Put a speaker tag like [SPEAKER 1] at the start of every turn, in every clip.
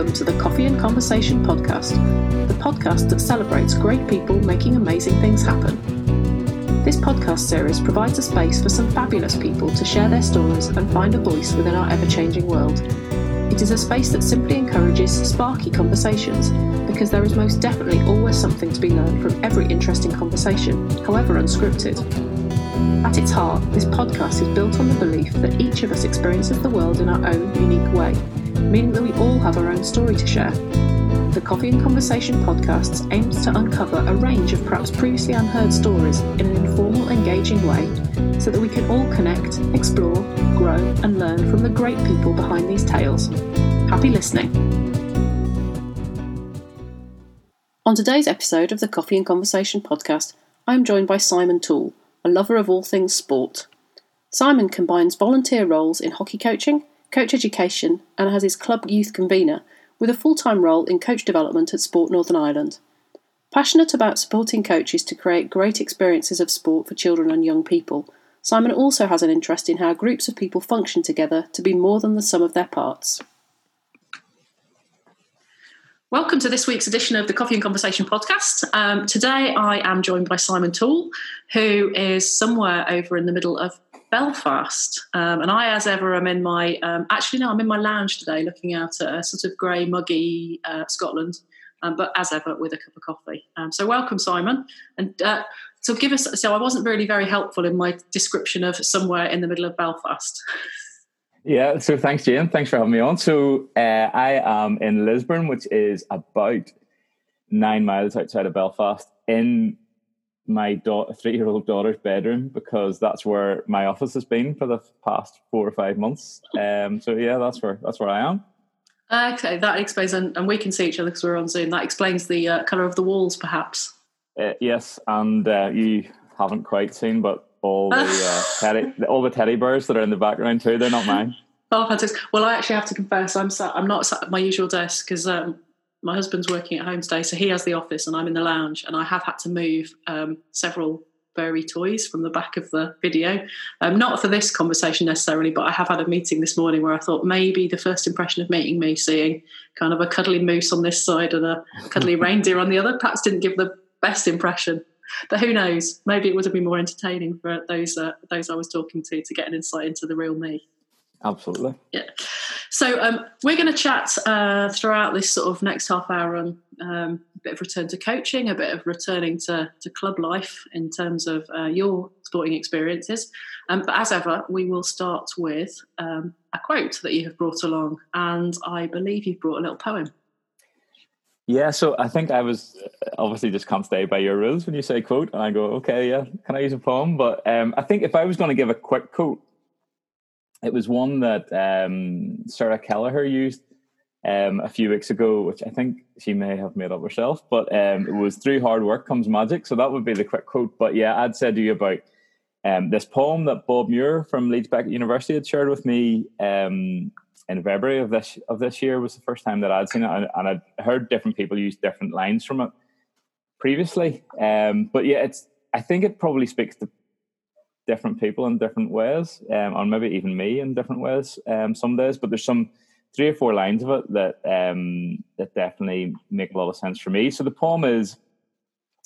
[SPEAKER 1] welcome to the Coffee and Conversation podcast, the podcast that celebrates great people making amazing things happen. This podcast series provides a space for some fabulous people to share their stories and find a voice within our ever changing world. It is a space that simply encourages sparky conversations because there is most definitely always something to be learned from every interesting conversation, however unscripted. At its heart, this podcast is built on the belief that each of us experiences the world in our own unique way, meaning that we all have our own story to share. The Coffee and Conversation podcast aims to uncover a range of perhaps previously unheard stories in an informal, engaging way so that we can all connect, explore, grow, and learn from the great people behind these tales. Happy listening. On today's episode of the Coffee and Conversation podcast, I am joined by Simon Toole, a lover of all things sport. Simon combines volunteer roles in hockey coaching, coach education, and has his club youth convener with a full time role in coach development at Sport Northern Ireland. Passionate about supporting coaches to create great experiences of sport for children and young people, Simon also has an interest in how groups of people function together to be more than the sum of their parts. Welcome to this week's edition of the Coffee and Conversation podcast. Um, today I am joined by Simon Toole, who is somewhere over in the middle of Belfast. Um, and I, as ever, am in my, um, actually, no, I'm in my lounge today looking out at a sort of grey, muggy uh, Scotland, um, but as ever, with a cup of coffee. Um, so, welcome, Simon. And uh, so, give us, so I wasn't really very helpful in my description of somewhere in the middle of Belfast.
[SPEAKER 2] Yeah, so thanks, Jane. Thanks for having me on. So uh, I am in Lisburn, which is about nine miles outside of Belfast, in my da- three-year-old daughter's bedroom because that's where my office has been for the past four or five months. Um, so yeah, that's where that's where I am.
[SPEAKER 1] Okay, that explains, and, and we can see each other because we're on Zoom. That explains the uh, color of the walls, perhaps.
[SPEAKER 2] Uh, yes, and uh, you haven't quite seen, but all the uh, teddy, all the teddy bears that are in the background too. They're not mine.
[SPEAKER 1] Oh, fantastic! Well, I actually have to confess, I'm sat, I'm not sat at my usual desk because um, my husband's working at home today, so he has the office and I'm in the lounge, and I have had to move um, several furry toys from the back of the video. Um, not for this conversation necessarily, but I have had a meeting this morning where I thought maybe the first impression of meeting me, seeing kind of a cuddly moose on this side and a cuddly reindeer on the other, perhaps didn't give the best impression but who knows? Maybe it would have been more entertaining for those uh, those I was talking to to get an insight into the real me.
[SPEAKER 2] Absolutely.
[SPEAKER 1] Yeah. So um, we're going to chat uh, throughout this sort of next half hour on um, a bit of return to coaching, a bit of returning to, to club life in terms of uh, your sporting experiences. Um, but as ever, we will start with um, a quote that you have brought along, and I believe you've brought a little poem.
[SPEAKER 2] Yeah, so I think I was uh, obviously just can't stay by your rules when you say quote, and I go, okay, yeah, can I use a poem? But um, I think if I was going to give a quick quote, it was one that um, Sarah Kelleher used um, a few weeks ago, which I think she may have made up herself, but um, it was through hard work comes magic. So that would be the quick quote. But yeah, I'd said to you about um, this poem that Bob Muir from Leeds Beckett University had shared with me um, in February of this of this year was the first time that I'd seen it, and, and I'd heard different people use different lines from it previously. Um, but yeah, it's I think it probably speaks to different people in different ways, um, or maybe even me in different ways um, some days. But there's some three or four lines of it that um, that definitely make a lot of sense for me. So the poem is,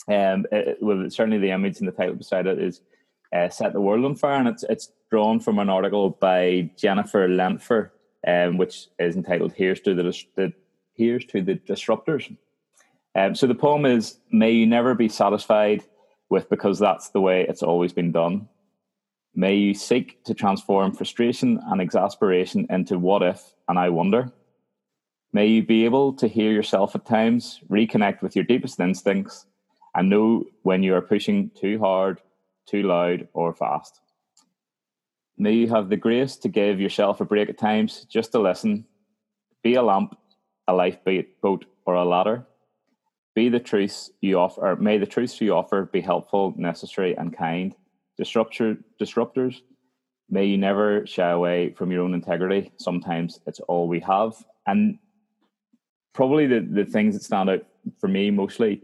[SPEAKER 2] um, it, well, certainly the image and the title beside it is uh, "Set the World on Fire," and it's it's drawn from an article by Jennifer Lentfer um, which is entitled "Here's to the, the Here's to the Disruptors." Um, so the poem is, "May you never be satisfied with because that's the way it's always been done. May you seek to transform frustration and exasperation into what if and I wonder." May you be able to hear yourself at times, reconnect with your deepest instincts, and know when you are pushing too hard, too loud, or fast. May you have the grace to give yourself a break at times just to listen. Be a lamp, a lifeboat, or a ladder. Be the truths you offer, may the truths you offer be helpful, necessary, and kind. Disruptor, disruptors, may you never shy away from your own integrity. Sometimes it's all we have. And probably the, the things that stand out for me mostly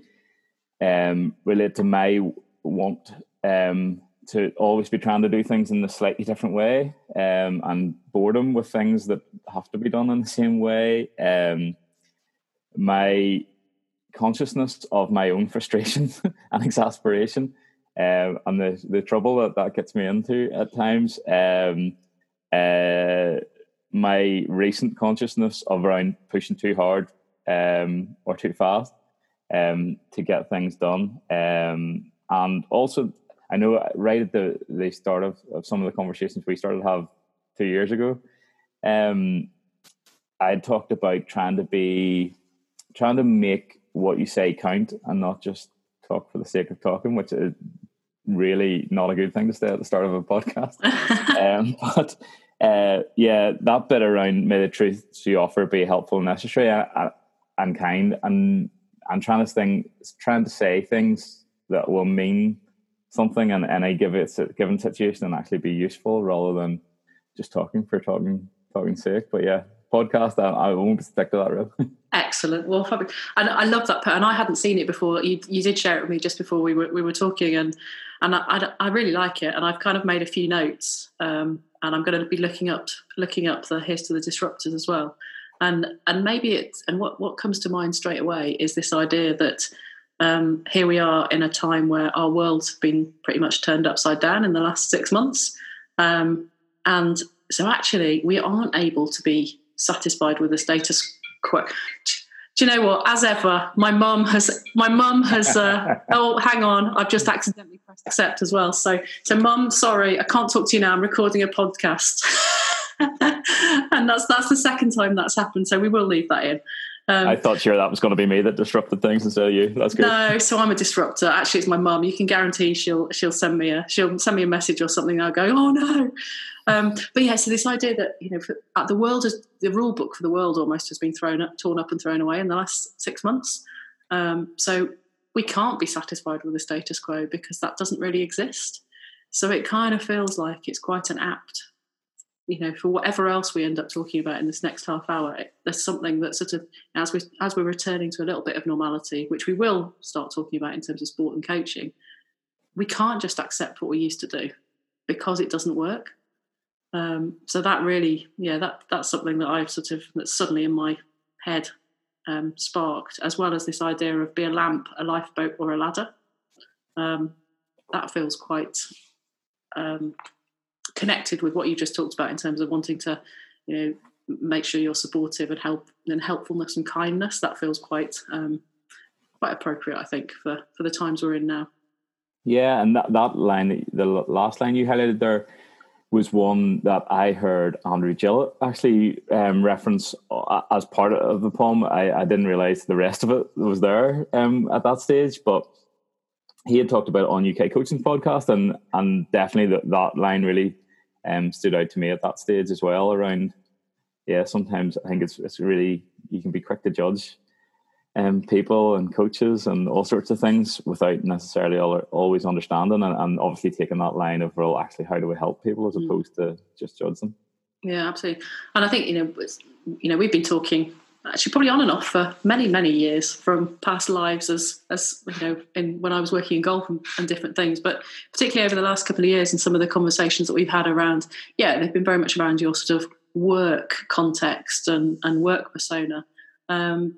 [SPEAKER 2] um, relate to my want um, to always be trying to do things in a slightly different way um, and boredom with things that have to be done in the same way. Um, my consciousness of my own frustration and exasperation um, and the, the trouble that that gets me into at times. Um, uh, my recent consciousness of around pushing too hard um, or too fast um, to get things done. Um, and also, I know right at the, the start of, of some of the conversations we started to have two years ago, um, I talked about trying to be, trying to make what you say count and not just talk for the sake of talking, which is really not a good thing to say at the start of a podcast. um, but uh, yeah, that bit around may the truth you offer be helpful and necessary and, and kind, and and trying to think, trying to say things that will mean something and any give it a given situation and actually be useful rather than just talking for talking talking sake. But yeah, podcast, I, I won't stick to that real.
[SPEAKER 1] Excellent. Well, and I love that. Part and I hadn't seen it before. You, you did share it with me just before we were we were talking, and and I, I, I really like it. And I've kind of made a few notes, um, and I'm going to be looking up looking up the here's to the disruptors as well. And and maybe it's and what what comes to mind straight away is this idea that. Um, here we are in a time where our world's been pretty much turned upside down in the last six months. Um, and so actually, we aren't able to be satisfied with the status quo. Do you know what? As ever, my mum has. My mum has. Uh, oh, hang on! I've just accidentally pressed accept as well. So, so mum, sorry, I can't talk to you now. I'm recording a podcast, and that's that's the second time that's happened. So we will leave that in.
[SPEAKER 2] Um, I thought sure that was going to be me that disrupted things instead of you. That's good.
[SPEAKER 1] No, so I'm a disruptor. Actually, it's my mum. You can guarantee she'll she'll send me a she'll send me a message or something. I'll go, oh no. Um, but yeah, so this idea that you know for, uh, the world is the rule book for the world almost has been thrown up, torn up, and thrown away in the last six months. Um, so we can't be satisfied with the status quo because that doesn't really exist. So it kind of feels like it's quite an apt you know, for whatever else we end up talking about in this next half hour, there's something that sort of as we as we're returning to a little bit of normality, which we will start talking about in terms of sport and coaching, we can't just accept what we used to do because it doesn't work. Um, so that really, yeah, that that's something that I've sort of that's suddenly in my head um, sparked, as well as this idea of be a lamp, a lifeboat, or a ladder. Um, that feels quite um, connected with what you just talked about in terms of wanting to, you know, make sure you're supportive and help and helpfulness and kindness. That feels quite um, quite appropriate, I think, for for the times we're in now.
[SPEAKER 2] Yeah, and that that line, the last line you highlighted there, was one that I heard Andrew Gillett actually um, reference uh, as part of the poem. I, I didn't realize the rest of it was there um, at that stage, but he had talked about it on UK Coaching Podcast, and and definitely that that line really um, stood out to me at that stage as well. Around, yeah, sometimes I think it's it's really you can be quick to judge um, people and coaches and all sorts of things without necessarily always understanding, and, and obviously taking that line of well, actually, how do we help people as mm. opposed to just judge them.
[SPEAKER 1] Yeah, absolutely. And I think you know, you know, we've been talking actually probably on and off for many many years from past lives as as you know in when I was working in golf and, and, different things but particularly over the last couple of years and some of the conversations that we've had around yeah they've been very much around your sort of work context and and work persona um,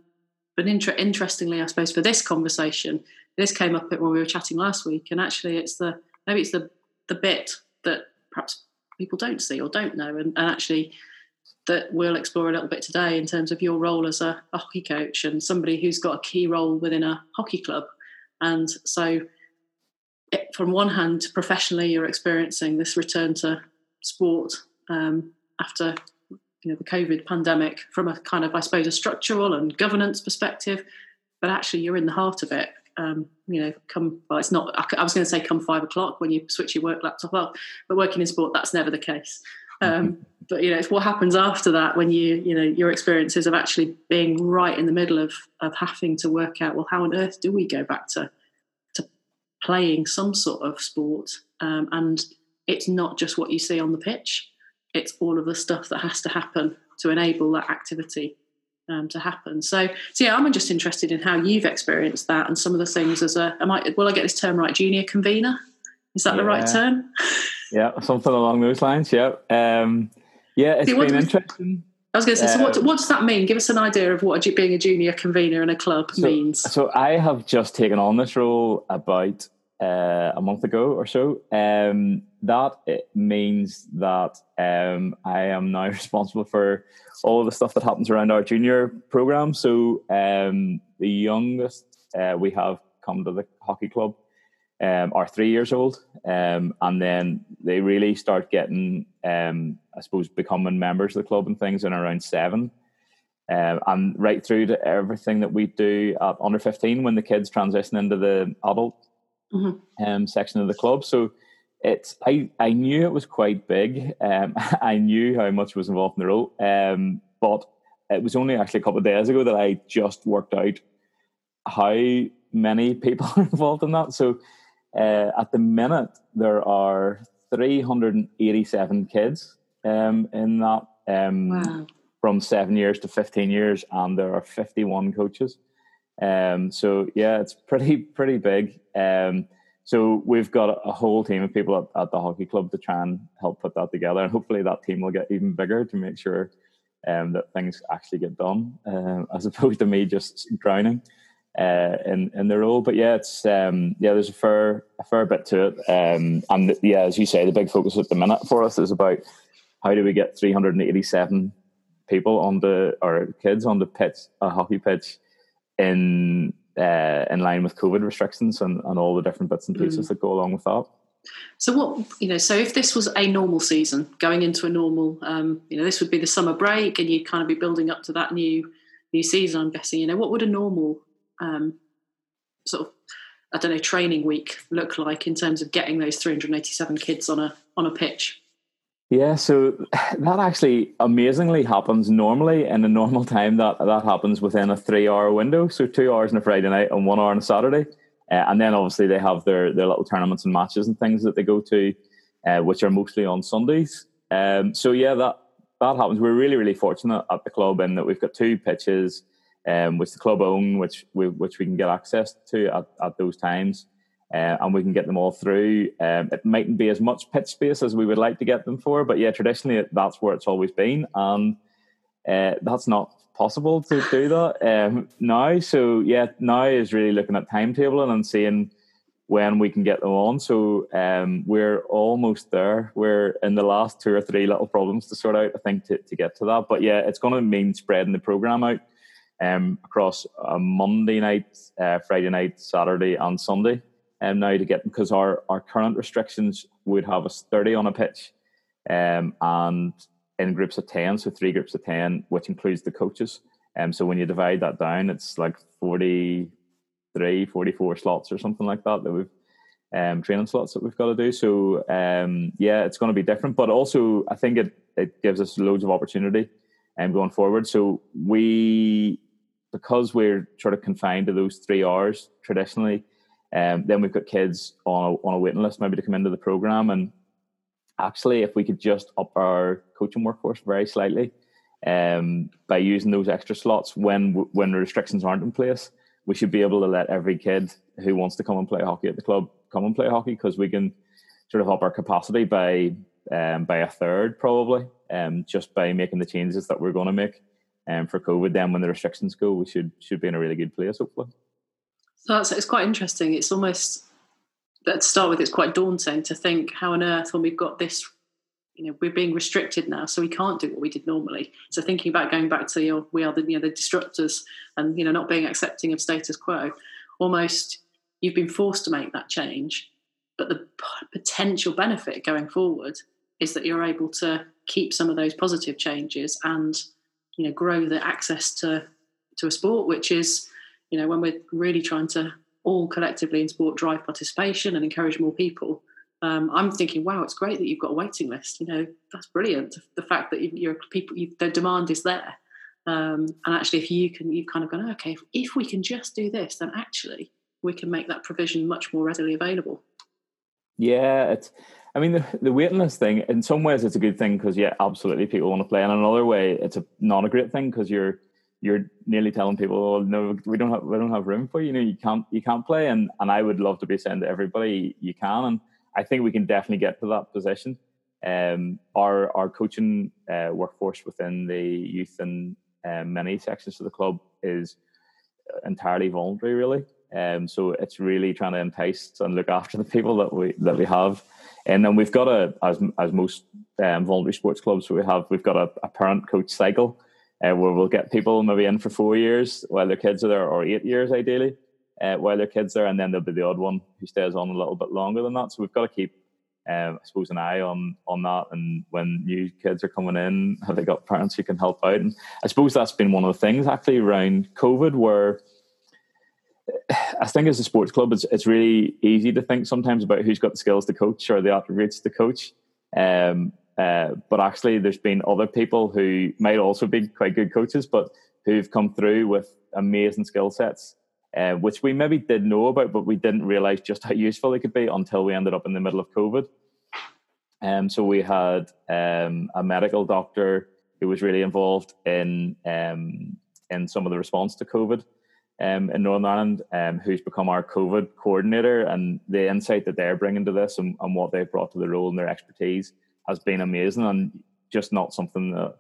[SPEAKER 1] but inter- interestingly I suppose for this conversation this came up when we were chatting last week and actually it's the maybe it's the the bit that perhaps people don't see or don't know and, and actually that we'll explore a little bit today in terms of your role as a, a, hockey coach and somebody who's got a key role within a hockey club. And so, it, from one hand, professionally, you're experiencing this return to sport um, after you know the COVID pandemic from a kind of, I suppose, a structural and governance perspective. But actually, you're in the heart of it. Um, you know, come well, it's not. I was going to say come five o'clock when you switch your work laptop off, but working in sport, that's never the case. Um, but you know, it's what happens after that when you, you know, your experiences of actually being right in the middle of of having to work out, well, how on earth do we go back to to playing some sort of sport? Um, and it's not just what you see on the pitch; it's all of the stuff that has to happen to enable that activity um, to happen. So, so yeah, I'm just interested in how you've experienced that and some of the things as a. I might, will I get this term right? Junior convener. Is that yeah. the right term?
[SPEAKER 2] yeah, something along those lines. Yeah, um, yeah. It's See, been interesting.
[SPEAKER 1] I was going to say, um, so what, um, what does that mean? Give us an idea of what being a junior convener in a club
[SPEAKER 2] so,
[SPEAKER 1] means.
[SPEAKER 2] So I have just taken on this role about uh, a month ago or so. Um, that means that um, I am now responsible for all the stuff that happens around our junior program. So um, the youngest uh, we have come to the hockey club um, are three years old, um, and then they really start getting, um, I suppose, becoming members of the club and things in around seven. Um, and right through to everything that we do at under 15 when the kids transition into the adult mm-hmm. um, section of the club. So it's I, I knew it was quite big. Um, I knew how much was involved in the role. Um, but it was only actually a couple of days ago that I just worked out how many people are involved in that. So uh, at the minute, there are 387 kids um, in that um, wow. from seven years to 15 years, and there are 51 coaches. Um, so yeah, it's pretty pretty big. Um, so we've got a whole team of people at, at, the hockey club to try and help put that together, and hopefully that team will get even bigger to make sure um, that things actually get done, uh, as opposed to me just drowning uh, in in the role. But yeah, it's um, yeah, there's a fair a fair bit to it, um, and yeah, as you say, the big focus at the minute for us is about how do we get 387 people on the or kids on the pitch, a hockey pitch in uh, in line with COVID restrictions and, and all the different bits and pieces mm. that go along with that.
[SPEAKER 1] So what you know, so if this was a normal season, going into a normal, um, you know, this would be the summer break, and you'd kind of be building up to that new new season. I'm guessing, you know, what would a normal um, sort of I don't know training week look like in terms of getting those 387 kids on a on a pitch?
[SPEAKER 2] Yeah, so that actually amazingly happens normally in a normal time. That that happens within a three-hour window, so two hours on a Friday night and one hour on a Saturday, uh, and then obviously they have their their little tournaments and matches and things that they go to, uh, which are mostly on Sundays. Um, so yeah, that that happens. We're really really fortunate at the club in that we've got two pitches, um, which the club own, which we which we can get access to at, at those times uh, and we can get them all through. Um, it mightn't be as much pitch space as we would like to get them for, but yeah, traditionally that's where it's always been, and uh, that's not possible to do that um, now. So yeah, now is really looking at timetabling and seeing when we can get them on. So um, we're almost there. We're in the last two or three little problems to sort out, I think, to, to get to that. But yeah, it's going to mean spreading the program out um, across a Monday night, uh, Friday night, Saturday, and Sunday um, now to get because our, our current restrictions would have us 30 on a pitch um, and in groups of 10, so three groups of 10, which includes the coaches. Um, so when you divide that down, it's like 43, 44 slots or something like that that we've um, training slots that we've got to do. So um, yeah, it's going to be different, but also I think it, it gives us loads of opportunity um, going forward. So we, because we're sort of confined to those three hours traditionally, um, then we've got kids on a, on a waiting list maybe to come into the program. And actually, if we could just up our coaching workforce very slightly um, by using those extra slots when when the restrictions aren't in place, we should be able to let every kid who wants to come and play hockey at the club come and play hockey because we can sort of up our capacity by um, by a third probably um, just by making the changes that we're going to make um, for COVID. Then when the restrictions go, we should should be in a really good place hopefully.
[SPEAKER 1] So that's it's quite interesting. It's almost to start with, it's quite daunting to think how on earth when we've got this, you know, we're being restricted now, so we can't do what we did normally. So thinking about going back to your we are the you know the disruptors and you know not being accepting of status quo, almost you've been forced to make that change, but the potential benefit going forward is that you're able to keep some of those positive changes and you know grow the access to to a sport which is you know, when we're really trying to all collectively in sport drive participation and encourage more people, um, I'm thinking, wow, it's great that you've got a waiting list. You know, that's brilliant. The fact that you're people, you, the demand is there, um, and actually, if you can, you've kind of gone, okay, if, if we can just do this, then actually we can make that provision much more readily available.
[SPEAKER 2] Yeah, it's. I mean, the, the waiting list thing. In some ways, it's a good thing because yeah, absolutely, people want to play. And another way, it's a not a great thing because you're you're nearly telling people, "Oh no, we don't have we don't have room for you. You know, you can't you can't play." And and I would love to be saying to everybody, "You can." And I think we can definitely get to that position. Um, our our coaching uh, workforce within the youth and um, many sections of the club is entirely voluntary, really. Um, so it's really trying to entice and look after the people that we that we have, and then we've got a as as most um, voluntary sports clubs we have we've got a, a parent coach cycle uh, where we'll get people maybe in for four years while their kids are there, or eight years ideally uh, while their kids are there, and then there'll be the odd one who stays on a little bit longer than that. So we've got to keep um, I suppose an eye on on that. And when new kids are coming in, have they got parents who can help out? And I suppose that's been one of the things actually around COVID, where I think as a sports club, it's it's really easy to think sometimes about who's got the skills to coach or the attributes to coach. Um, uh, but actually, there's been other people who might also be quite good coaches, but who've come through with amazing skill sets uh, which we maybe did know about, but we didn't realize just how useful they could be until we ended up in the middle of COVID. Um, so we had um, a medical doctor who was really involved in um, in some of the response to COVID um, in Northern Ireland, um, who's become our COVID coordinator, and the insight that they're bringing to this and, and, what they've brought to the role and their expertise has been amazing, and just not something that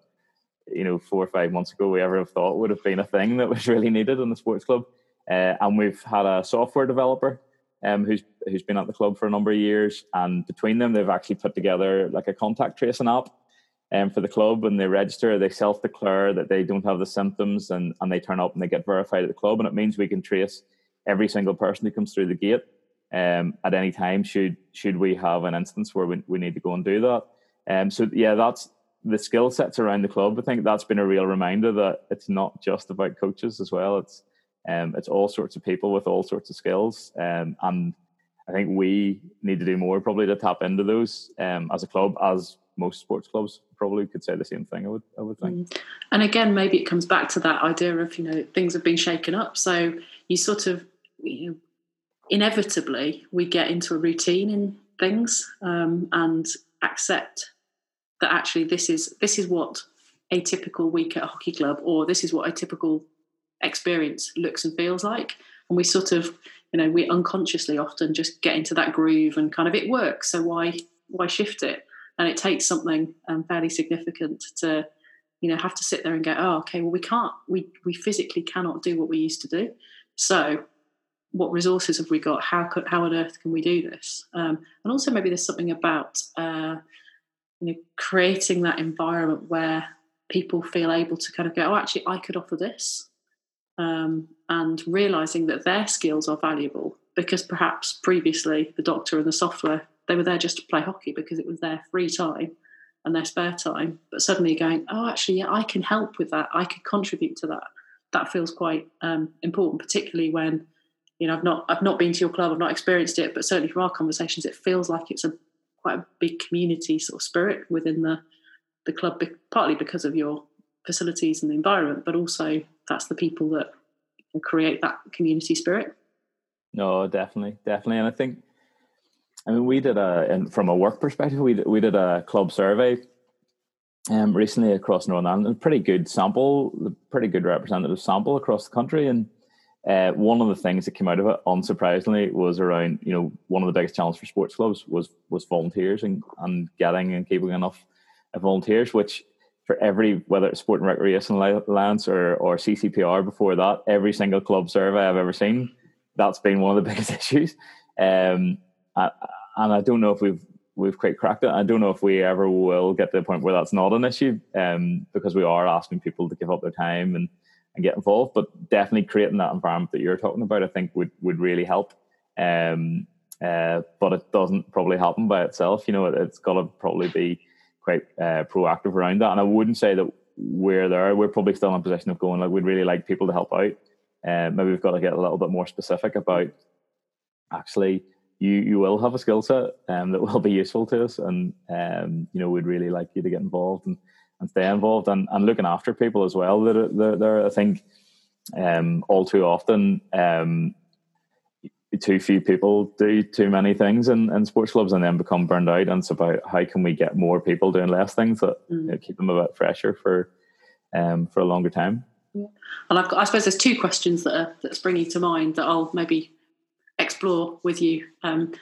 [SPEAKER 2] you know four or five months ago we ever have thought would have been a thing that was really needed in the sports club. Uh, and we've had a software developer um, who's who's been at the club for a number of years, and between them, they've actually put together like a contact tracing app um, for the club. When they register, they self declare that they don't have the symptoms, and and they turn up and they get verified at the club, and it means we can trace every single person who comes through the gate um, at any time. Should should we have an instance where we, we need to go and do that? Um, so yeah, that's the skill sets around the club. I think that's been a real reminder that it's not just about coaches as well. It's um, it's all sorts of people with all sorts of skills, um, and I think we need to do more probably to tap into those um, as a club, as most sports clubs probably could say the same thing. I would, I would think.
[SPEAKER 1] Mm. And again, maybe it comes back to that idea of you know things have been shaken up, so you sort of you know inevitably we get into a routine in things um, and accept that actually this is this is what a typical week at a hockey club or this is what a typical experience looks and feels like. And we sort of, you know, we unconsciously often just get into that groove and kind of it works. So why why shift it? And it takes something um, fairly significant to, you know, have to sit there and go, oh, okay, well, we can't, we we physically cannot do what we used to do. So what resources have we got? How could, how on earth can we do this? Um, and also maybe there's something about uh, you know creating that environment where people feel able to kind of go, oh, actually, I could offer this um, and realizing that their skills are valuable because perhaps previously the doctor and the software they were there just to play hockey because it was their free time and their spare time but suddenly going oh actually yeah i can help with that i could contribute to that that feels quite um, important particularly when you know i've not i've not been to your club i've not experienced it but certainly from our conversations it feels like it's a quite a big community sort of spirit within the the club partly because of your facilities and the environment but also that's the people that create that community spirit.
[SPEAKER 2] No, definitely, definitely, and I think, I mean, we did a, and from a work perspective, we did, we did a club survey um, recently across Northern Ireland, a pretty good sample, pretty good representative sample across the country, and uh, one of the things that came out of it, unsurprisingly, was around you know one of the biggest challenges for sports clubs was was volunteers and, and getting and keeping enough volunteers, which for every whether it's Sport and Recreation Alliance or or CCPR before that, every single club survey I've ever seen, that's been one of the biggest issues. Um, and I don't know if we've we've quite cracked it. I don't know if we ever will get to the point where that's not an issue, um, because we are asking people to give up their time and and get involved. But definitely creating that environment that you're talking about, I think would would really help. Um, uh, but it doesn't probably happen by itself. You know, it, has got to probably be quite uh, proactive around that. And I wouldn't say that we're there. We're probably still in a position of going like we'd really like people to help out. Uh, maybe we've got to get a little bit more specific about actually you you will have a skill set um, that will be useful to us, and um, you know we'd really like you to get involved and, and stay involved and, and looking after people as well. That there, there I think um, all too often um, too few people do too many things in, in sports clubs and then become burned out. And it's about how can we get more people doing less things that mm. you know, keep them a bit fresher for um, for a longer time.
[SPEAKER 1] Yeah. And I've got, I suppose there's two questions that are, that springing to mind that I'll maybe explore with you. Um,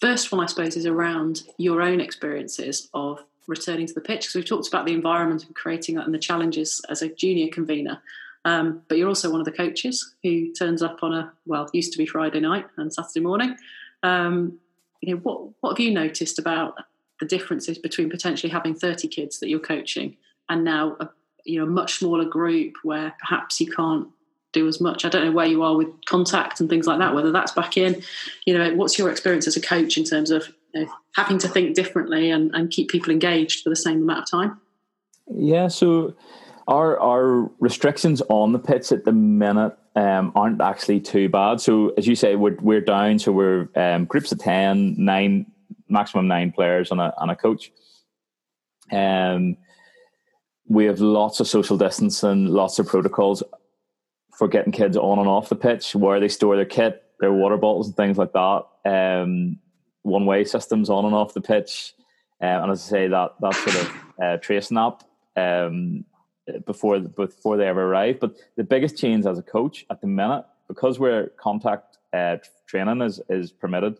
[SPEAKER 1] first one, I suppose, is around your own experiences of returning to the pitch because we've talked about the environment and creating that and the challenges as a junior convener. Um, but you're also one of the coaches who turns up on a well, used to be Friday night and Saturday morning. Um, you know, what what have you noticed about the differences between potentially having 30 kids that you're coaching and now a you know much smaller group where perhaps you can't do as much. I don't know where you are with contact and things like that. Whether that's back in, you know, what's your experience as a coach in terms of you know, having to think differently and, and keep people engaged for the same amount of time?
[SPEAKER 2] Yeah, so our our restrictions on the pitch at the minute um, aren't actually too bad. So as you say, we're we're down. So we're um, groups of 10, nine, maximum nine players on a on a coach. Um, we have lots of social distancing, lots of protocols for getting kids on and off the pitch, where they store their kit, their water bottles, and things like that. Um, one way systems on and off the pitch, uh, and as I say, that that sort of uh, tracing app um, before before they ever arrive. But the biggest change as a coach at the minute, because we're contact uh, training is is permitted,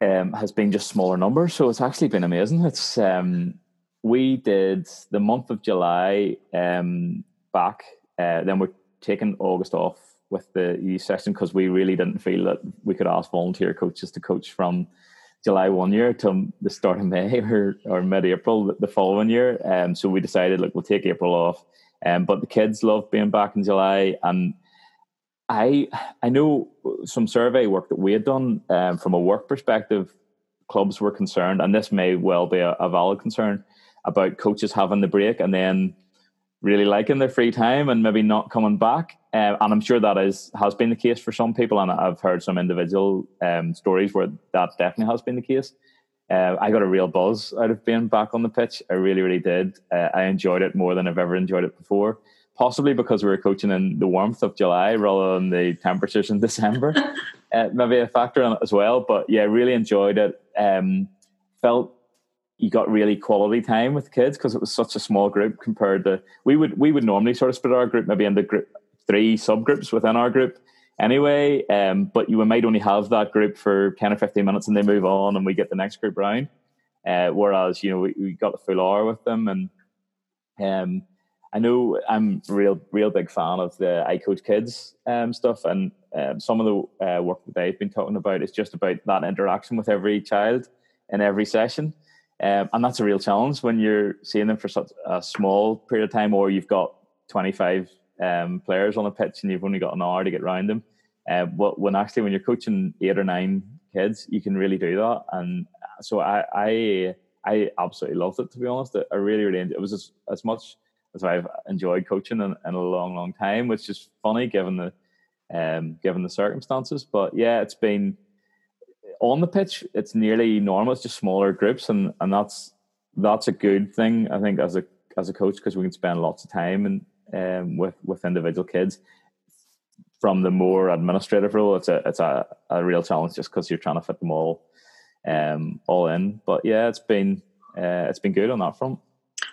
[SPEAKER 2] um, has been just smaller numbers. So it's actually been amazing. It's um, we did the month of July um, back. Uh, then we're taking August off with the youth section because we really didn't feel that we could ask volunteer coaches to coach from July one year till the start of May or, or mid April the following year. Um, so we decided, like, we'll take April off. Um, but the kids love being back in July, and I I know some survey work that we had done um, from a work perspective. Clubs were concerned, and this may well be a, a valid concern about coaches having the break and then really liking their free time and maybe not coming back. Uh, and I'm sure that is has been the case for some people, and I've heard some individual um, stories where that definitely has been the case. Uh, I got a real buzz out of being back on the pitch. I really, really did. Uh, I enjoyed it more than I've ever enjoyed it before. Possibly because we were coaching in the warmth of July rather than the temperatures in December. Uh, maybe a factor in it as well. But yeah, really enjoyed it. Um, felt you got really quality time with kids because it was such a small group compared to we would we would normally sort of split our group maybe into group three subgroups within our group. Anyway um, but you might only have that group for 10 or 15 minutes and they move on and we get the next group round. Uh, whereas you know we, we got the full hour with them and um, I know I'm real real big fan of the iCoachKids um, stuff and um, some of the uh, work that they've been talking about is just about that interaction with every child in every session. Um, and that's a real challenge when you're seeing them for such a small period of time, or you've got 25 um, players on a pitch and you've only got an hour to get around them. Uh, but when actually when you're coaching eight or nine kids, you can really do that. And so I I, I absolutely loved it to be honest. I really really it was as, as much as I've enjoyed coaching in, in, a long long time, which is funny given the um, given the circumstances. But yeah, it's been on the pitch, it's nearly normal. It's just smaller groups, and and that's that's a good thing. I think as a as a coach because we can spend lots of time and um, with with individual kids. From the more administrative role, it's a it's a, a real challenge just because you're trying to fit them all um, all in. But yeah, it's been uh, it's been good on that front.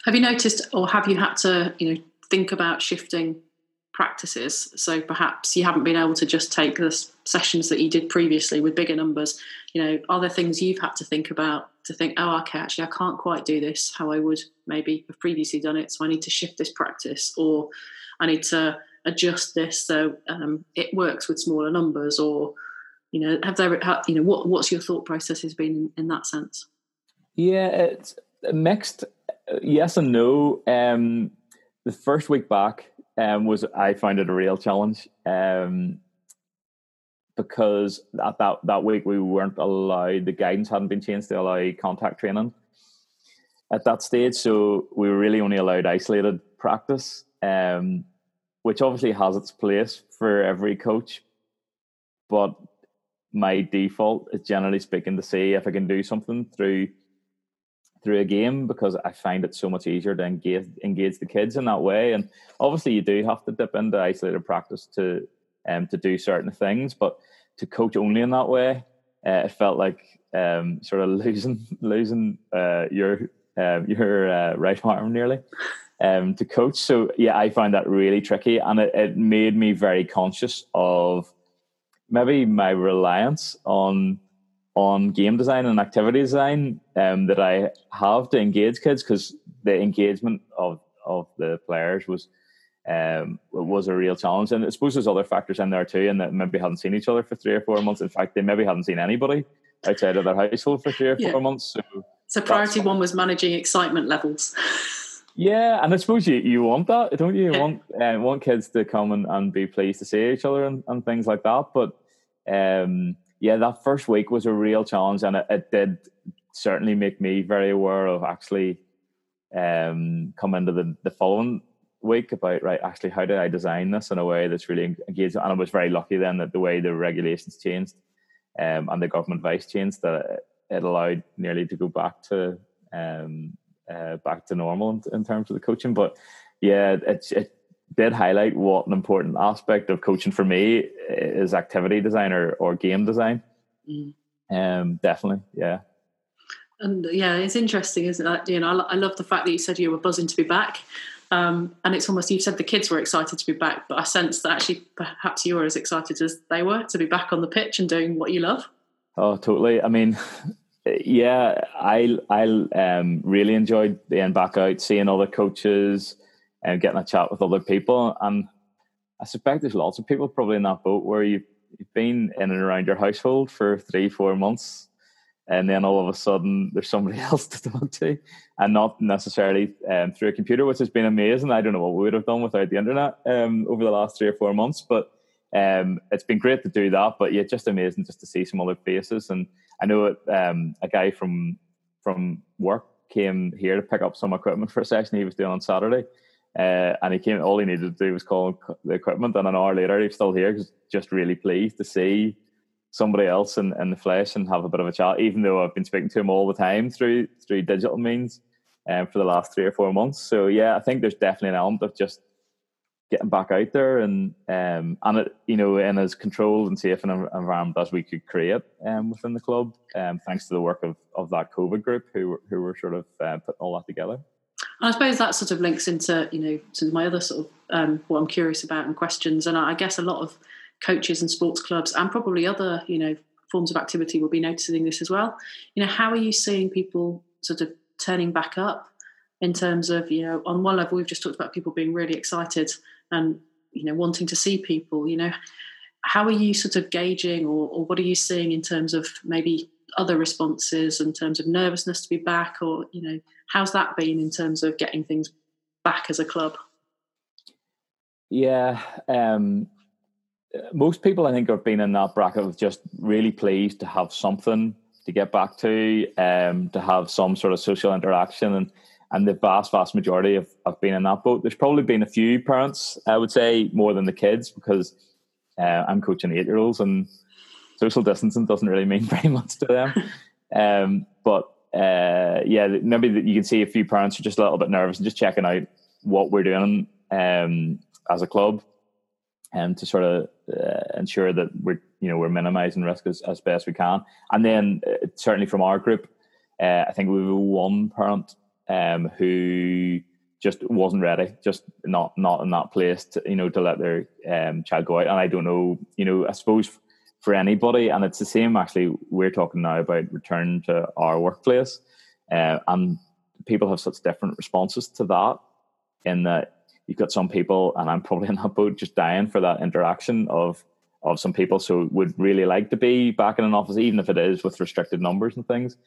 [SPEAKER 1] Have you noticed, or have you had to, you know, think about shifting practices. So perhaps you haven't been able to just take the sessions that you did previously with bigger numbers. You know, are there things you've had to think about to think, oh, okay, actually, I can't quite do this how I would maybe have previously done it. So I need to shift this practice, or I need to adjust this so um, it works with smaller numbers, or you know, have there, you know, what what's your thought process has been in, in that sense?
[SPEAKER 2] Yeah, it's mixed. Yes and no. Um, the first week back, um, was I found it a real challenge um, because at that that week we weren't allowed the guidance hadn't been changed to allow contact training at that stage, so we were really only allowed isolated practice, um, which obviously has its place for every coach, but my default is generally speaking to see if I can do something through through a game because I find it so much easier to engage engage the kids in that way. And obviously, you do have to dip into isolated practice to um to do certain things, but to coach only in that way, uh, it felt like um sort of losing losing uh, your uh, your right arm nearly um to coach. So yeah, I find that really tricky, and it, it made me very conscious of maybe my reliance on on game design and activity design um, that I have to engage kids because the engagement of of the players was um, was a real challenge. And I suppose there's other factors in there too, and that maybe hadn't seen each other for three or four months. In fact, they maybe hadn't seen anybody outside of their household for three or yeah. four months. So,
[SPEAKER 1] so priority one was managing excitement levels.
[SPEAKER 2] yeah, and I suppose you, you want that, don't you? You yeah. want uh, want kids to come and, and be pleased to see each other and, and things like that. But um, yeah, that first week was a real challenge, and it, it did certainly make me very aware of actually um, come into the, the following week about right actually how did I design this in a way that's really engaged and I was very lucky then that the way the regulations changed um, and the government advice changed that it allowed nearly to go back to um, uh, back to normal in, in, terms of the coaching but yeah it, it did highlight what an important aspect of coaching for me is activity design or, or game design mm. um, definitely yeah
[SPEAKER 1] and yeah, it's interesting, isn't it? You know, I love the fact that you said you were buzzing to be back. Um, and it's almost, you said the kids were excited to be back, but I sense that actually perhaps you were as excited as they were to be back on the pitch and doing what you love.
[SPEAKER 2] Oh, totally. I mean, yeah, I I um, really enjoyed being back out, seeing other coaches and getting a chat with other people. And I suspect there's lots of people probably in that boat where you've, you've been in and around your household for three, four months and then all of a sudden there's somebody else to talk to, and not necessarily um, through a computer, which has been amazing. I don't know what we would have done without the internet um, over the last three or four months, but um, it's been great to do that. But yeah, just amazing just to see some other faces. And I know it, um, a guy from from work came here to pick up some equipment for a session he was doing on Saturday. Uh, and he came. All he needed to do was call the equipment, and an hour later, he's still here. Cause just really pleased to see somebody else in, in the flesh and have a bit of a chat, even though I've been speaking to him all the time through through digital means um, for the last three or four months. So yeah, I think there's definitely an element of just getting back out there and um, and it, you know in as controlled and safe an environment as we could create um, within the club, um, thanks to the work of of that COVID group who who were sort of uh, putting all that together.
[SPEAKER 1] And I suppose that sort of links into you know to my other sort of um, what I'm curious about and questions, and I guess a lot of coaches and sports clubs and probably other you know forms of activity will be noticing this as well you know how are you seeing people sort of turning back up in terms of you know on one level we've just talked about people being really excited and you know wanting to see people you know. How are you sort of gauging or, or what are you seeing in terms of maybe other responses in terms of nervousness to be back or you know how's that been in terms of getting things back as a club?
[SPEAKER 2] Yeah um most people I think have been in that bracket of just really pleased to have something to get back to, um, to have some sort of social interaction, and and the vast vast majority have, have been in that boat. There's probably been a few parents, I would say, more than the kids because uh, I'm coaching eight year olds and social distancing doesn't really mean very much to them. um, but uh, yeah, maybe you can see a few parents are just a little bit nervous and just checking out what we're doing um, as a club and to sort of uh, ensure that we're you know we're minimizing risk as, as best we can. And then uh, certainly from our group, uh, I think we have one parent um, who just wasn't ready, just not not in that place to you know to let their um, child go out. And I don't know, you know, I suppose for anybody, and it's the same. Actually, we're talking now about return to our workplace, uh, and people have such different responses to that. In that you've got some people, and I'm probably in that boat, just dying for that interaction of of some people. So would really like to be back in an office, even if it is with restricted numbers and things.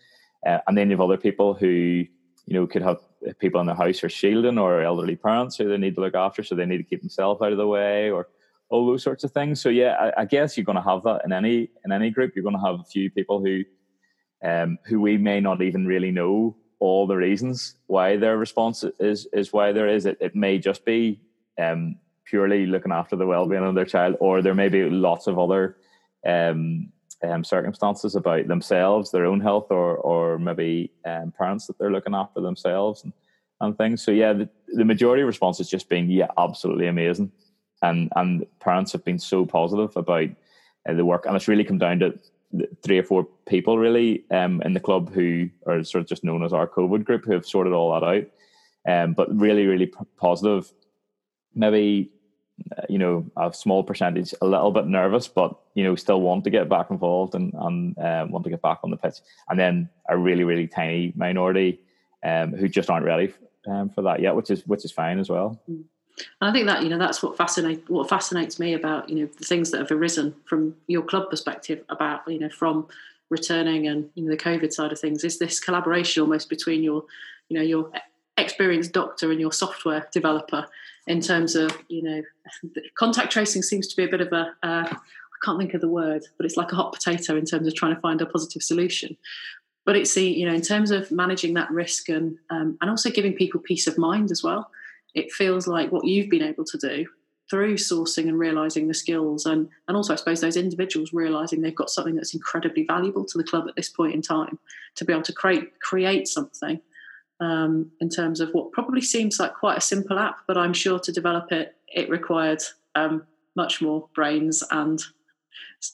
[SPEAKER 2] Uh, and then you have other people who you know could have people in their house or shielding or elderly parents who they need to look after, so they need to keep themselves out of the way or all those sorts of things. So yeah, I, I guess you're going to have that in any in any group. You're going to have a few people who um, who we may not even really know all the reasons why their response is is why there is. It, it may just be um, purely looking after the well being of their child, or there may be lots of other um, um, circumstances about themselves, their own health, or or maybe um, parents that they're looking after themselves and, and things. So yeah, the, the majority response has just been yeah, absolutely amazing, and and parents have been so positive about uh, the work, and it's really come down to three or four people really um, in the club who are sort of just known as our COVID group who have sorted all that out. Um, but really, really p- positive. Maybe uh, you know, a small percentage a little bit nervous, but you know, still want to get back involved and, and uh, want to get back on the pitch. And then a really, really tiny minority um, who just aren't ready um, for that yet, which is which is fine as well.
[SPEAKER 1] Mm. And I think that you know that's what fascinates what fascinates me about you know the things that have arisen from your club perspective about you know from returning and you know the COVID side of things is this collaboration almost between your you know your experienced doctor and your software developer in terms of you know contact tracing seems to be a bit of a uh, I can't think of the word but it's like a hot potato in terms of trying to find a positive solution. But it's the you know in terms of managing that risk and um, and also giving people peace of mind as well it feels like what you've been able to do through sourcing and realizing the skills and and also I suppose those individuals realizing they've got something that's incredibly valuable to the club at this point in time to be able to create create something um, in terms of what probably seems like quite a simple app but I'm sure to develop it it required um, much more brains and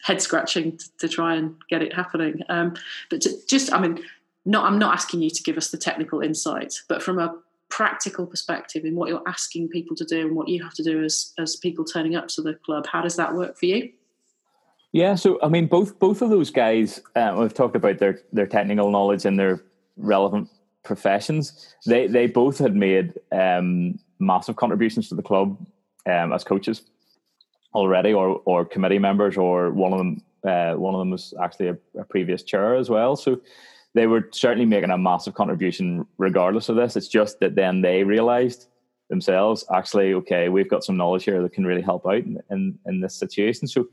[SPEAKER 1] head scratching to, to, try and get it happening. Um, but to, just I mean not I'm not asking you to give us the technical insight but from a practical perspective in what you're asking people to do and what you have to do as as people turning up to the club how does that work for you?
[SPEAKER 2] Yeah so i mean both both of those guys uh, we've talked about their their technical knowledge and their relevant professions they they both had made um, massive contributions to the club um, as coaches already or or committee members or one of them uh, one of them was actually a, a previous chair as well so they were certainly making a massive contribution regardless of this. It's just that then they realized themselves, actually, okay, we've got some knowledge here that can really help out in, in, in this situation. So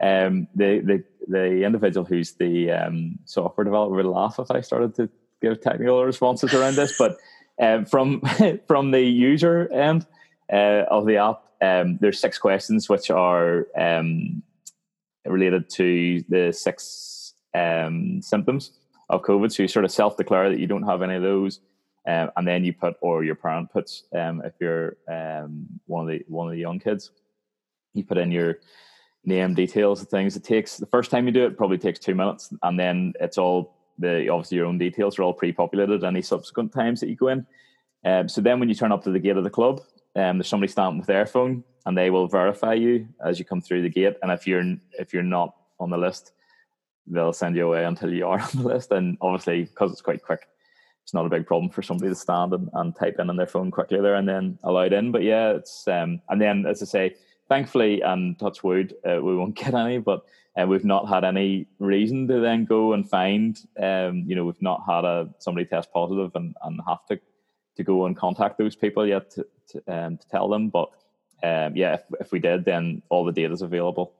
[SPEAKER 2] um, the, the, the individual who's the um, software developer would laugh if I started to give technical responses around this, but um, from, from the user end uh, of the app, um, there's six questions which are um, related to the six um, symptoms of COVID. So you sort of self declare that you don't have any of those. Um, and then you put, or your parent puts, um, if you're one of the one of the young kids, you put in your name, details, of things. It takes the first time you do it probably takes two minutes, and then it's all the obviously your own details are all pre-populated. Any subsequent times that you go in, um, so then when you turn up to the gate of the club, um, there's somebody standing with their phone, and they will verify you as you come through the gate. And if you're if you're not on the list, they'll send you away until you are on the list. And obviously, because it's quite quick, it's not a big problem for somebody to stand and, and type in on their phone quickly there and then allowed in. But yeah, it's um, and then as I say, thankfully and touch wood, uh, we won't get any, but uh, we've not had any reason to then go and find. Um, you know, we've not had a somebody test positive and, and have to to go and contact those people yet to to, um, to tell them. But um, yeah, if, if we did, then all the data is available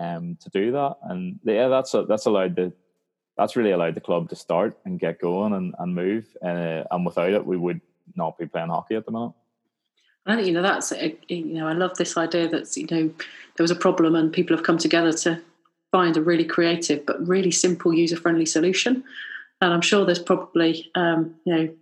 [SPEAKER 2] um, to do that. And yeah, that's a, that's allowed the that's really allowed the club to start and get going and, and move. Uh, and without it, we would not be playing hockey at the moment.
[SPEAKER 1] I think you know that's you know I love this idea that you know there was a problem and people have come together to find a really creative but really simple user friendly solution. And I'm sure there's probably um, you know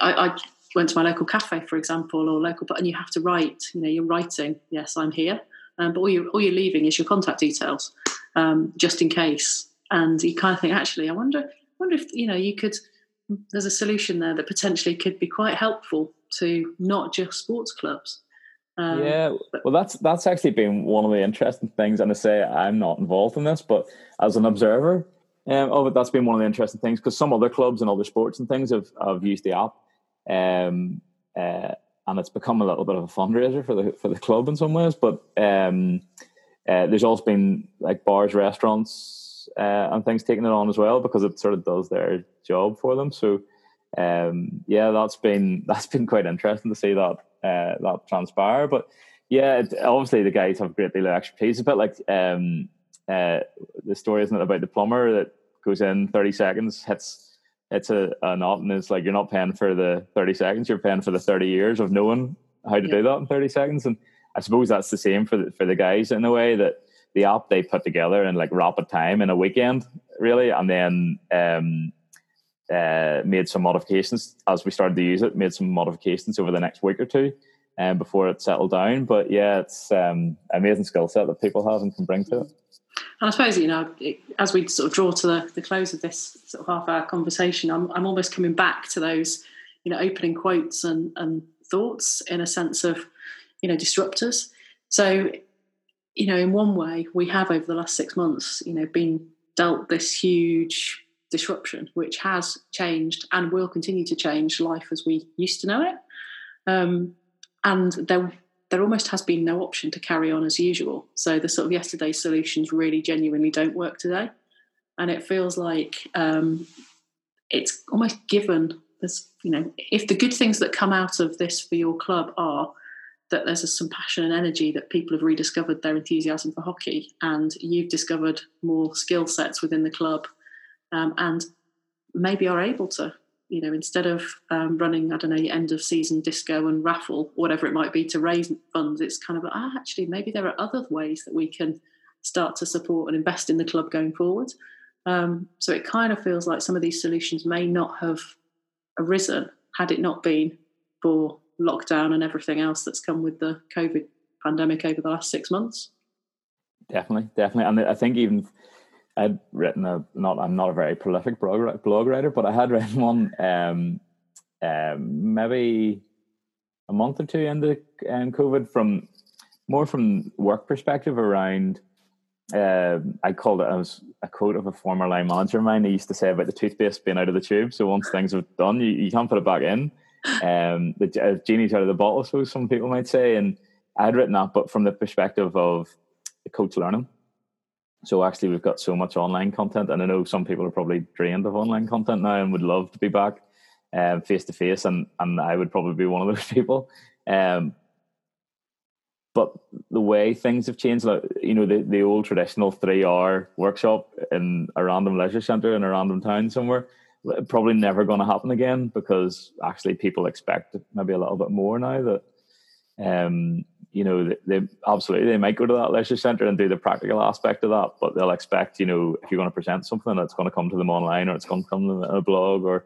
[SPEAKER 1] I, I, went to my local cafe for example or local but and you have to write you know you're writing yes I'm here um, but all you're, all you're leaving is your contact details, um, just in case. And you kind of think, actually, I wonder, wonder if you know you could. There's a solution there that potentially could be quite helpful to not just sports clubs.
[SPEAKER 2] Um, yeah, well, that's that's actually been one of the interesting things. And I say I'm not involved in this, but as an observer um, of it, that's been one of the interesting things because some other clubs and other sports and things have have used the app. Um, uh, and it's become a little bit of a fundraiser for the for the club in some ways. But um, uh, there's also been like bars, restaurants, uh, and things taking it on as well because it sort of does their job for them. So um, yeah, that's been that's been quite interesting to see that uh, that transpire. But yeah, it, obviously the guys have a great deal of expertise. A bit like um, uh, the story isn't it about the plumber that goes in thirty seconds, hits it's a, a knot and it's like you're not paying for the 30 seconds you're paying for the 30 years of knowing how to yeah. do that in 30 seconds and i suppose that's the same for the, for the guys in a way that the app they put together in like rapid time in a weekend really and then um, uh, made some modifications. As we started to use it made some modifications over the next week or two um, before it settled down. But yeah it's um, amazing skill set that people have and can bring to it.
[SPEAKER 1] And I suppose, you know, it, as we sort of draw to the, the close of this sort of half hour conversation, I'm, I'm almost coming back to those, you know, opening quotes and, and thoughts in a sense of, you know, disruptors. So, you know, in one way, we have over the last six months, you know, been dealt this huge disruption, which has changed and will continue to change life as we used to know it. Um, and there, there almost has been no option to carry on as usual. So the sort of yesterday solutions really genuinely don't work today, and it feels like um, it's almost given. There's, you know, if the good things that come out of this for your club are that there's a, some passion and energy that people have rediscovered their enthusiasm for hockey, and you've discovered more skill sets within the club, um, and maybe are able to, you know, instead of um, running, I don't know, end of season disco and raffle, whatever it might be, to raise funds, it's kind of ah, actually, maybe there are other ways that we can start to support and invest in the club going forward. Um, so it kind of feels like some of these solutions may not have arisen had it not been for lockdown and everything else that's come with the COVID pandemic over the last six months.
[SPEAKER 2] Definitely, definitely, and I think even I'd written a not I'm not a very prolific blog, blog writer, but I had written one um, um, maybe a month or two into um, COVID from more from work perspective around. Uh, I called it as a quote of a former line manager of mine. He used to say about the toothpaste being out of the tube. So once things are done, you, you can't put it back in um, the uh, genie's out of the bottle, so some people might say. And I had written that, but from the perspective of the coach learning. So actually, we've got so much online content, and I know some people are probably drained of online content now and would love to be back face to face, and and I would probably be one of those people. Um, but the way things have changed, like, you know, the, the old traditional three hour workshop in a random leisure centre in a random town somewhere probably never going to happen again because actually people expect maybe a little bit more now that um you know they, they, absolutely they might go to that leisure center and do the practical aspect of that but they'll expect you know if you're going to present something that's going to come to them online or it's going to come to them in a blog or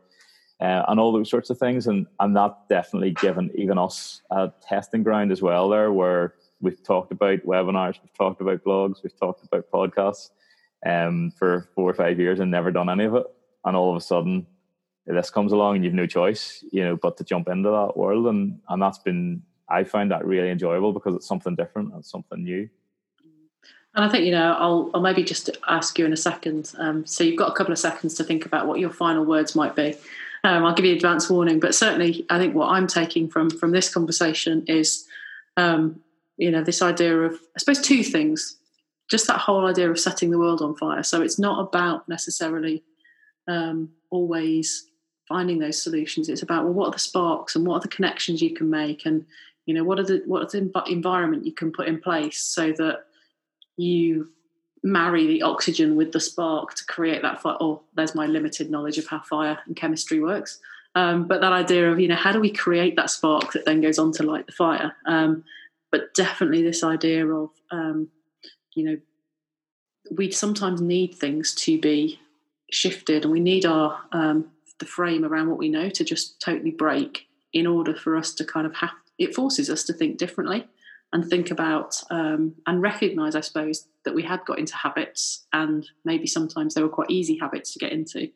[SPEAKER 2] uh, and all those sorts of things. And and that definitely given even us a testing ground as well there where we've talked about webinars we've talked about blogs we've talked about podcasts um, for four or five years and never done any of it. And all of a sudden this comes along and you've no choice, you know, but to jump into that world. And and that's been I find that really enjoyable because it's something different and something new.
[SPEAKER 1] And I think you know I'll I'll maybe just ask you in a second. Um, so you've got a couple of seconds to think about what your final words might be. Um, I'll give you advance warning, but certainly I think what I'm taking from from this conversation is, um, you know, this idea of I suppose two things. Just that whole idea of setting the world on fire. So it's not about necessarily um, always finding those solutions. It's about well, what are the sparks and what are the connections you can make, and you know what are the what are the environment you can put in place so that you marry the oxygen with the spark to create that fire. Oh, there's my limited knowledge of how fire and chemistry works. Um, but that idea of you know how do we create that spark that then goes on to light the fire? Um, but definitely this idea of um, you know we sometimes need things to be shifted, and we need our um, the frame around what we know to just totally break in order for us to kind of have. It forces us to think differently and think about um, and recognize, I suppose, that we had got into habits, and maybe sometimes they were quite easy habits to get into.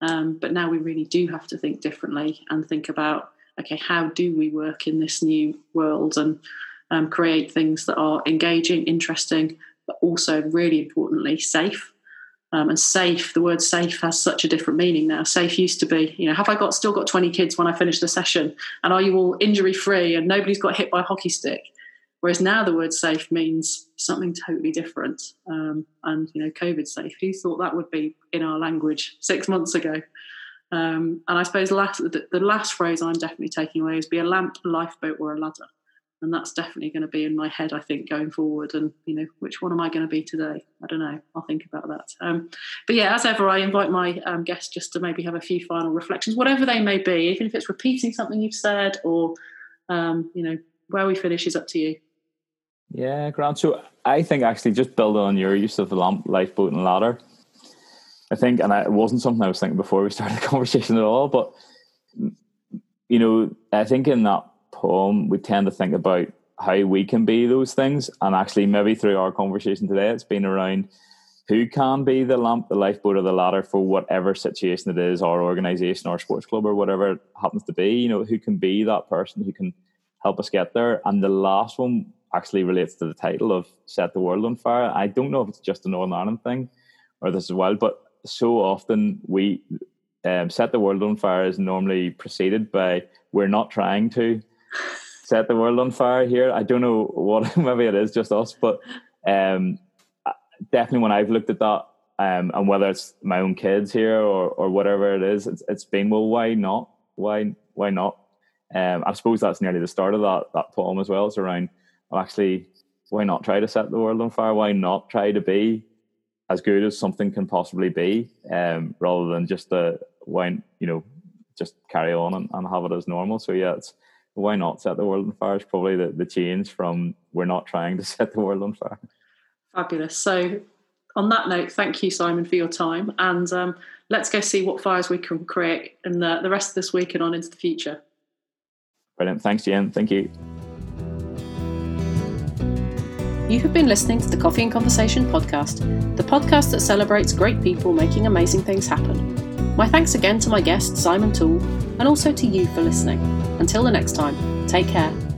[SPEAKER 1] Um, but now we really do have to think differently and think about okay, how do we work in this new world and um, create things that are engaging, interesting, but also really importantly safe um, and safe, the word safe has such a different meaning now. Safe used to be, you know, have I got still got 20 kids when I finish the session? And are you all injury free and nobody's got hit by a hockey stick? Whereas now the word safe means something totally different. Um, and, you know, COVID safe, who thought that would be in our language six months ago? Um, and I suppose last, the, the last phrase I'm definitely taking away is be a lamp, lifeboat, or a ladder and that's definitely going to be in my head i think going forward and you know which one am i going to be today? I don't know. I'll think about that. Um, but yeah as ever i invite my um, guests just to maybe have a few final reflections whatever they may be even if it's repeating something you've said or um, you know where we finish is up to you.
[SPEAKER 2] Yeah grant. So i think actually just building on your use of the lamp lifeboat and ladder. I think and I, it wasn't something i was thinking before we started the conversation at all but you know i think in that poem, we tend to think about how we can be those things. And actually, maybe through our conversation today, it's been around who can be the lamp, the lifeboat, or the ladder for whatever situation it is, our organization, our sports club, or whatever it happens to be. You know, who can be that person who can help us get there. And the last one, actually relates to the title of Set the World on Fire. I don't know if it's just a Northern Ireland thing or this as well, but so often we um, Set the World on Fire is normally preceded by We're Not Trying to Set the World on Fire here. I don't know what, maybe it is just us, but um, definitely when I've looked at that, um, and whether it's my own kids here or, or whatever it is, it's, it's been, well, why not? Why, why not? Um, I suppose that's nearly the start of that, that poem as well. It's around, well, actually, why not try to set the world on fire? Why not try to be as good as something can possibly be, um, rather than just the why you know just carry on and, and, have it as normal. So yeah, it's why not set the world on fire is probably the, the change from we're not trying to set the world on fire.
[SPEAKER 1] Fabulous. So on that note, thank you, Simon, for your time, and um, let's go see what fires we can create in the, the rest of this week and on into the future.
[SPEAKER 2] Brilliant. Thanks, Jen. Thank you.
[SPEAKER 1] You have been listening to the Coffee and Conversation podcast, the podcast that celebrates great people making amazing things happen. My thanks again to my guest, Simon Toole, and also to you for listening. Until the next time, take care.